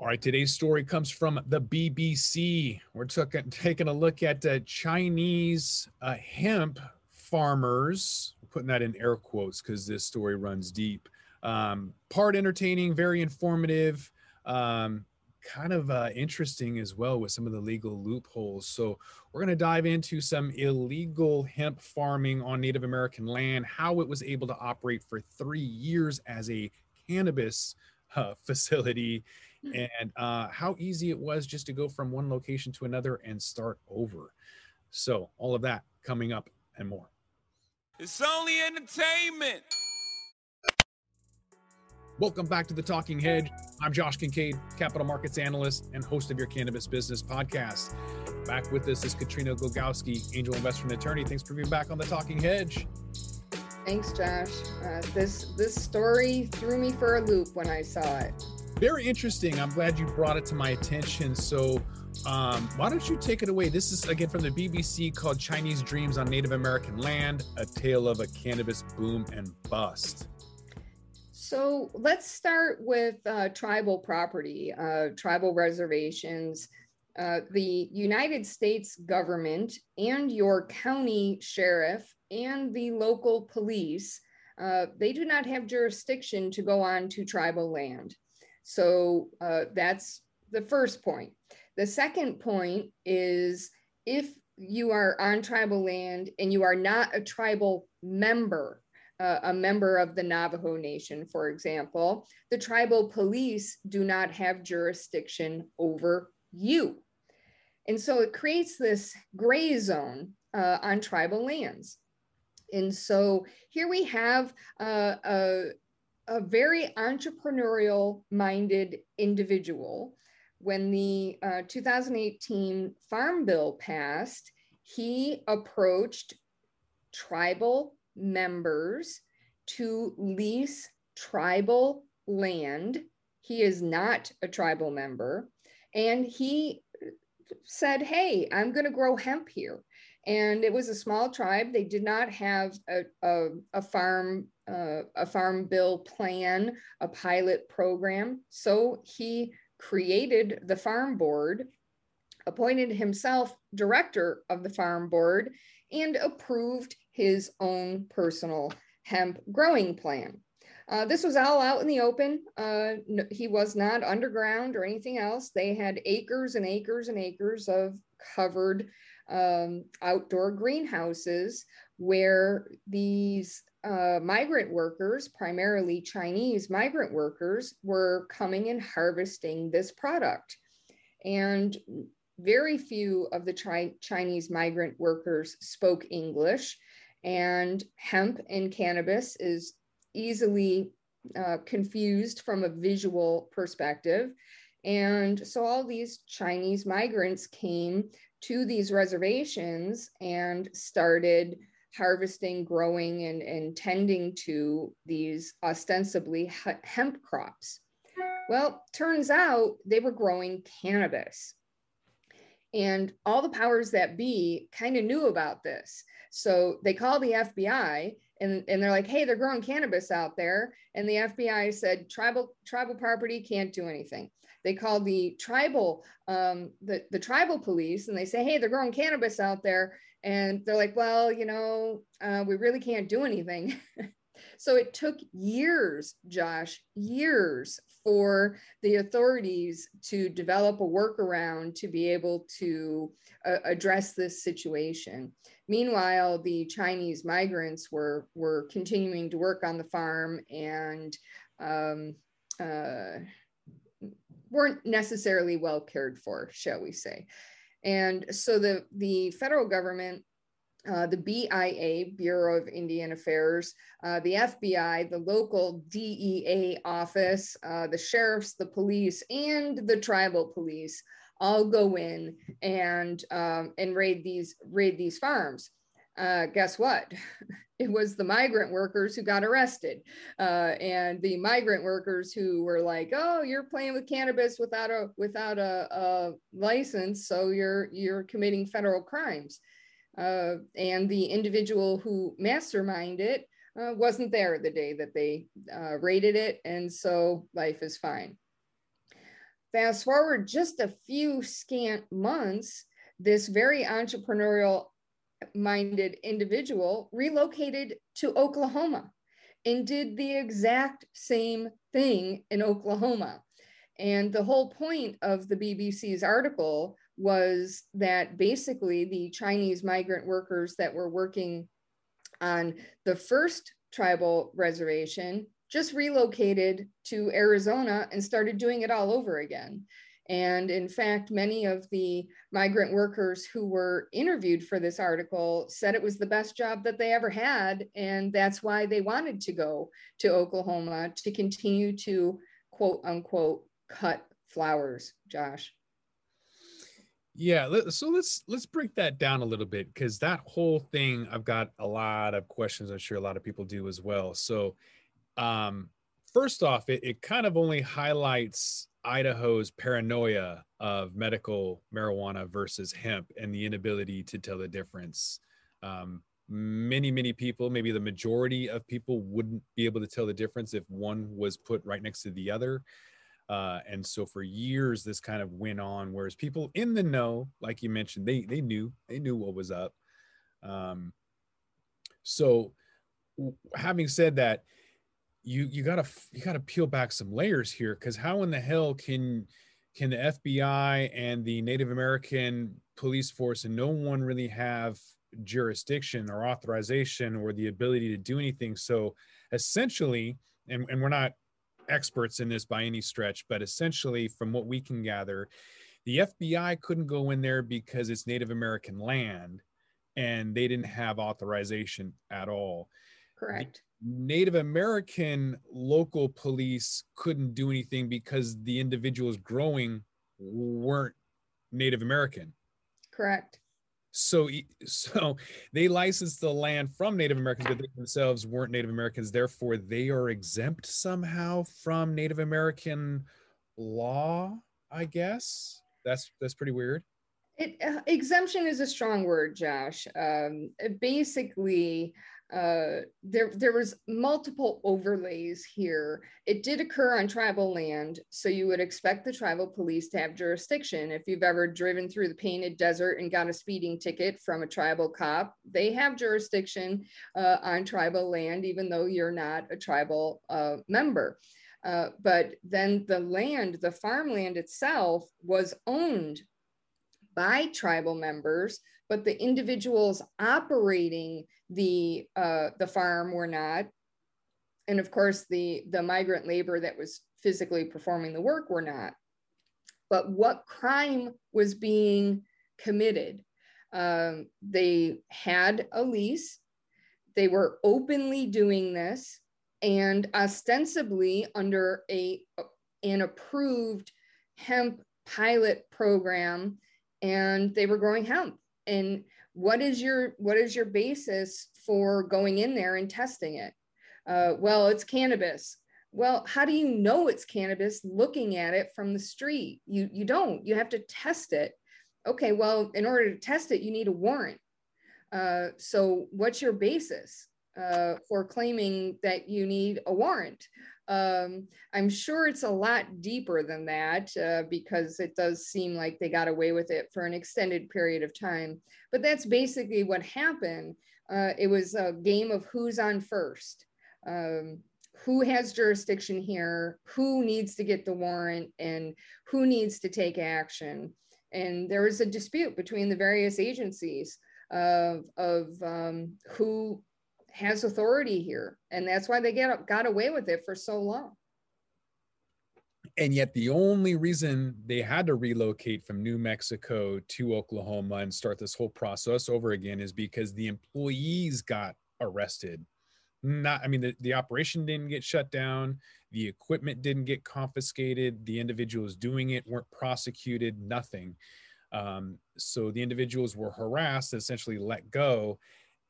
All right, today's story comes from the BBC. We're took, taking a look at uh, Chinese uh, hemp farmers, putting that in air quotes because this story runs deep. Um, part entertaining, very informative, um, kind of uh, interesting as well with some of the legal loopholes. So, we're going to dive into some illegal hemp farming on Native American land, how it was able to operate for three years as a cannabis uh, facility. And uh, how easy it was just to go from one location to another and start over. So, all of that coming up and more. It's only entertainment. Welcome back to the Talking Hedge. I'm Josh Kincaid, capital markets analyst and host of your cannabis business podcast. Back with us is Katrina Glogowski, angel investor and attorney. Thanks for being back on the Talking Hedge. Thanks, Josh. Uh, this this story threw me for a loop when I saw it very interesting. I'm glad you brought it to my attention. So, um, why don't you take it away? This is again from the BBC called Chinese Dreams on Native American Land A Tale of a Cannabis Boom and Bust. So, let's start with uh, tribal property, uh, tribal reservations. Uh, the United States government and your county sheriff and the local police, uh, they do not have jurisdiction to go on to tribal land. So uh, that's the first point. The second point is if you are on tribal land and you are not a tribal member, uh, a member of the Navajo Nation, for example, the tribal police do not have jurisdiction over you. And so it creates this gray zone uh, on tribal lands. And so here we have uh, a, a very entrepreneurial minded individual. When the uh, 2018 Farm Bill passed, he approached tribal members to lease tribal land. He is not a tribal member. And he said, Hey, I'm going to grow hemp here. And it was a small tribe. They did not have a, a, a farm uh, a farm bill plan, a pilot program. So he created the farm board, appointed himself director of the farm board, and approved his own personal hemp growing plan. Uh, this was all out in the open. Uh, no, he was not underground or anything else. They had acres and acres and acres of covered um, outdoor greenhouses where these uh, migrant workers, primarily Chinese migrant workers, were coming and harvesting this product. And very few of the chi- Chinese migrant workers spoke English, and hemp and cannabis is easily uh, confused from a visual perspective. And so all these Chinese migrants came to these reservations and started harvesting, growing, and, and tending to these ostensibly hemp crops. Well, turns out they were growing cannabis. And all the powers that be kind of knew about this. So they called the FBI and, and they're like, hey, they're growing cannabis out there. And the FBI said, tribal, tribal property can't do anything. They called the tribal, um, the, the tribal police and they say, hey, they're growing cannabis out there. And they're like, well, you know, uh, we really can't do anything. so it took years, Josh, years for the authorities to develop a workaround to be able to uh, address this situation. Meanwhile, the Chinese migrants were were continuing to work on the farm and um, uh, weren't necessarily well cared for, shall we say. And so the, the federal government, uh, the BIA, Bureau of Indian Affairs, uh, the FBI, the local DEA office, uh, the sheriffs, the police, and the tribal police all go in and um, and raid these raid these farms. Uh, guess what? it was the migrant workers who got arrested. Uh, and the migrant workers who were like oh you're playing with cannabis without a without a, a license so you're you're committing federal crimes. Uh, and the individual who masterminded it uh, wasn't there the day that they uh, raided it and so life is fine. Fast forward just a few scant months, this very entrepreneurial minded individual relocated to Oklahoma and did the exact same thing in Oklahoma. And the whole point of the BBC's article was that basically the Chinese migrant workers that were working on the first tribal reservation just relocated to Arizona and started doing it all over again. And in fact, many of the migrant workers who were interviewed for this article said it was the best job that they ever had. And that's why they wanted to go to Oklahoma to continue to quote unquote cut flowers, Josh. Yeah, so let's let's break that down a little bit because that whole thing I've got a lot of questions. I'm sure a lot of people do as well. So, um, first off, it, it kind of only highlights Idaho's paranoia of medical marijuana versus hemp and the inability to tell the difference. Um, many, many people, maybe the majority of people, wouldn't be able to tell the difference if one was put right next to the other. Uh, and so for years, this kind of went on. Whereas people in the know, like you mentioned, they they knew they knew what was up. Um, so, having said that, you you gotta you gotta peel back some layers here because how in the hell can can the FBI and the Native American police force and no one really have jurisdiction or authorization or the ability to do anything? So essentially, and, and we're not experts in this by any stretch, but essentially, from what we can gather, the FBI couldn't go in there because it's Native American land and they didn't have authorization at all. Correct. Native American local police couldn't do anything because the individuals growing weren't Native American. Correct. So, so they licensed the land from Native Americans, but they themselves weren't Native Americans. Therefore, they are exempt somehow from Native American law. I guess that's that's pretty weird. It, uh, exemption is a strong word, Josh. Um, basically, uh, there there was multiple overlays here. It did occur on tribal land, so you would expect the tribal police to have jurisdiction. If you've ever driven through the painted desert and got a speeding ticket from a tribal cop, they have jurisdiction uh, on tribal land, even though you're not a tribal uh, member. Uh, but then the land, the farmland itself, was owned by tribal members, but the individuals operating the uh, the farm were not, and of course the the migrant labor that was physically performing the work were not. But what crime was being committed? Um, they had a lease. They were openly doing this, and ostensibly under a an approved hemp pilot program, and they were growing hemp. And what is your what is your basis for going in there and testing it? Uh, well it's cannabis. Well how do you know it's cannabis looking at it from the street? You you don't. You have to test it. Okay well in order to test it you need a warrant. Uh, so what's your basis uh, for claiming that you need a warrant um, I'm sure it's a lot deeper than that uh, because it does seem like they got away with it for an extended period of time. But that's basically what happened. Uh, it was a game of who's on first. Um, who has jurisdiction here, who needs to get the warrant, and who needs to take action. And there was a dispute between the various agencies of, of um, who has authority here, and that's why they get got away with it for so long. And yet, the only reason they had to relocate from New Mexico to Oklahoma and start this whole process over again is because the employees got arrested. Not, I mean, the, the operation didn't get shut down, the equipment didn't get confiscated, the individuals doing it weren't prosecuted, nothing. Um, so the individuals were harassed, essentially let go,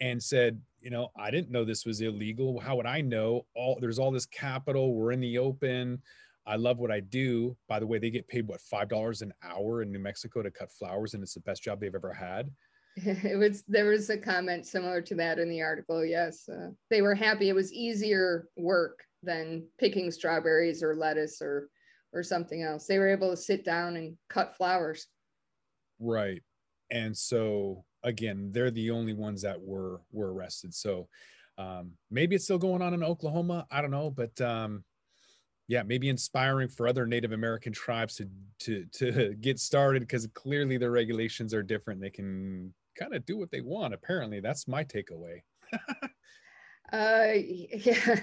and said, you know, I didn't know this was illegal. How would I know? All there's all this capital. We're in the open. I love what I do. By the way, they get paid what five dollars an hour in New Mexico to cut flowers, and it's the best job they've ever had. It was there was a comment similar to that in the article. Yes, uh, they were happy. It was easier work than picking strawberries or lettuce or or something else. They were able to sit down and cut flowers. Right. And so again, they're the only ones that were were arrested. So um, maybe it's still going on in Oklahoma. I don't know, but um, yeah, maybe inspiring for other Native American tribes to to to get started because clearly their regulations are different. They can kind of do what they want. Apparently, that's my takeaway. uh, yeah,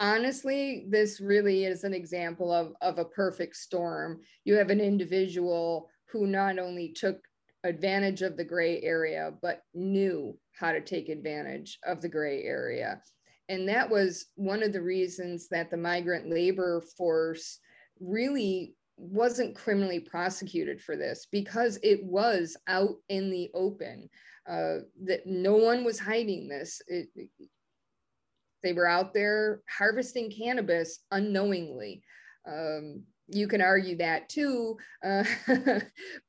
honestly, this really is an example of of a perfect storm. You have an individual who not only took advantage of the gray area, but knew how to take advantage of the gray area. And that was one of the reasons that the migrant labor force really wasn't criminally prosecuted for this because it was out in the open. Uh, that no one was hiding this. It, they were out there harvesting cannabis unknowingly. Um, you can argue that too, uh,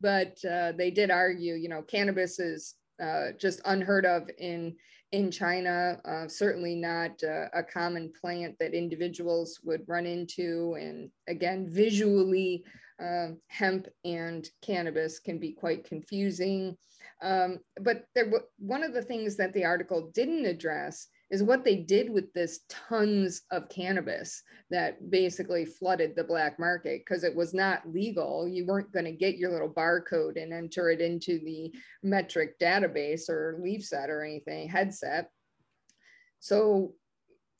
but uh, they did argue, you know, cannabis is uh, just unheard of in in China. Uh, certainly not uh, a common plant that individuals would run into. And again, visually, um, hemp and cannabis can be quite confusing. Um, but there, one of the things that the article didn't address is what they did with this tons of cannabis that basically flooded the black market because it was not legal. You weren't going to get your little barcode and enter it into the Metrc database or leaf set or anything, headset. So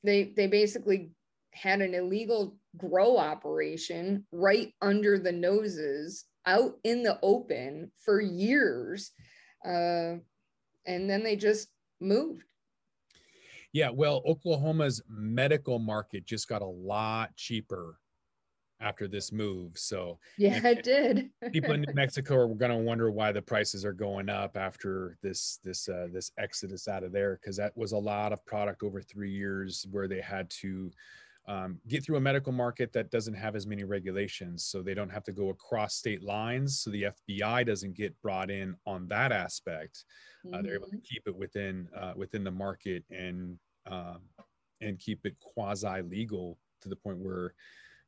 they they basically had an illegal grow operation right under the noses out in the open for years. Uh, and then they just moved yeah, well, Oklahoma's medical market just got a lot cheaper after this move. So yeah, it did. people in New Mexico are going to wonder why the prices are going up after this this uh, this exodus out of there because that was a lot of product over three years where they had to um, get through a medical market that doesn't have as many regulations, so they don't have to go across state lines. So the FBI doesn't get brought in on that aspect. Uh, they're able to mm-hmm. keep it within uh, within the market and um, and keep it quasi legal to the point where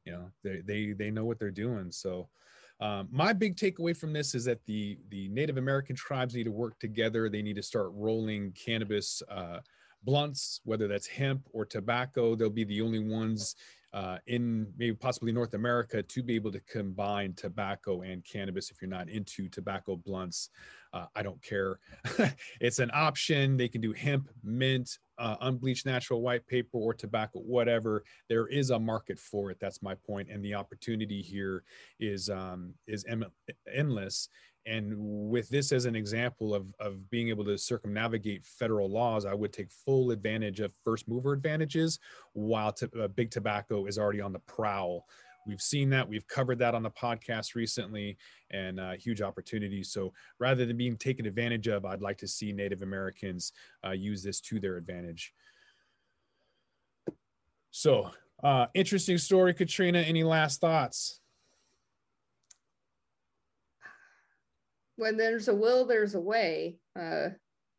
you know they they they know what they're doing. So. Um, my big takeaway from this is that the the Native American tribes need to work together. They need to start rolling cannabis uh, blunts, whether that's hemp or tobacco. They'll be the only ones uh, in maybe possibly North America to be able to combine tobacco and cannabis if you're not into tobacco blunts. Uh, I don't care. it's an option. They can do hemp, mint, uh, unbleached natural white paper, or tobacco, whatever. There is a market for it. That's my point, and the opportunity here is um, is em- endless. And with this as an example of, of being able to circumnavigate federal laws, I would take full advantage of first mover advantages while t- uh, big tobacco is already on the prowl. We've seen that. We've covered that on the podcast recently and uh, huge opportunities so rather than being taken advantage of i'd like to see native americans uh, use this to their advantage. So uh, interesting story katrina. Any last thoughts when there's a will there's a way uh,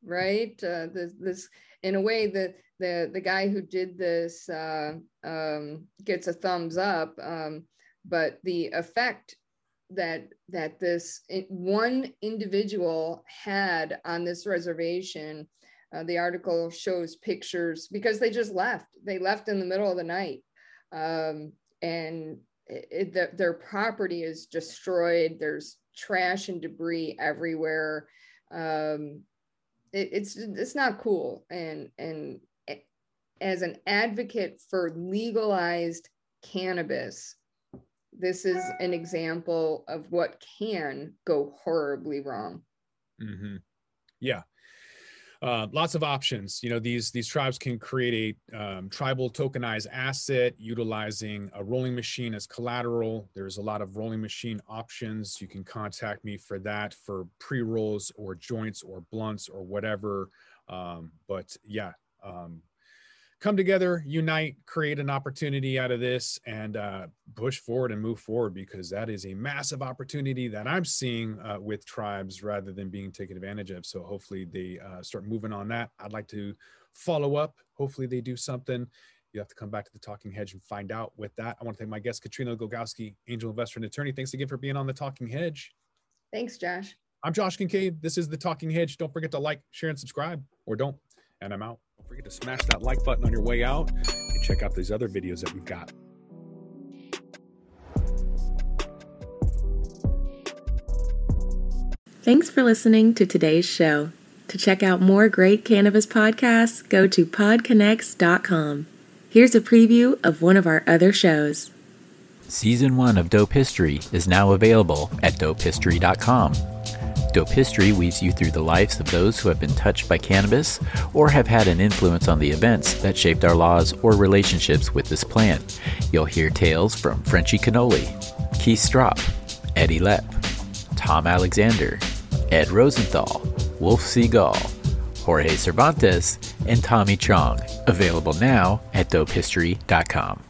right? Uh, this, this in a way the the the guy who did this uh, um, gets a thumbs up um, but the effect that that this one individual had on this reservation uh, the article shows pictures because they just left. They left in the middle of the night um, and it, it, the, their property is destroyed. There's trash and debris everywhere. Um, it, it's it's not cool. And and as an advocate for legalized cannabis this is an example of what can go horribly wrong. Mm-hmm. yeah uh, lots of options. You know, these these tribes can create a um, tribal tokenized asset utilizing a rolling machine as collateral. There's a lot of rolling machine options. You can contact me for that for pre rolls or joints or blunts or whatever. Um, but yeah, um, come together, unite, create an opportunity out of this, and uh, push forward and move forward because that is a massive opportunity that I'm seeing uh, with tribes rather than being taken advantage of. So hopefully they uh, start moving on that. I'd like to follow up. Hopefully they do something. You have to come back to the Talking Hedge and find out. With that, I want to thank my guest, Katrina Gogowski, angel investor and attorney. Thanks again for being on the Talking Hedge. Thanks, Josh. I'm Josh Kincaid. This is the Talking Hedge. Don't forget to like, share, and subscribe, or don't. And I'm out. Don't forget to smash that like button on your way out and check out these other videos that we've got. Thanks for listening to today's show. To check out more great cannabis podcasts, go to podconnects.com. Here's a preview of one of our other shows. Season 1 of Dope History is now available at dopehistory.com. Dope History weaves you through the lives of those who have been touched by cannabis or have had an influence on the events that shaped our laws or relationships with this plant. You'll hear tales from Frenchy Cannoli, Keith Stroup, Eddie Lepp, Tom Alexander, Ed Rosenthal, Wolf Seagal, Jorge Cervantes, and Tommy Chong. Available now at dopehistory.com.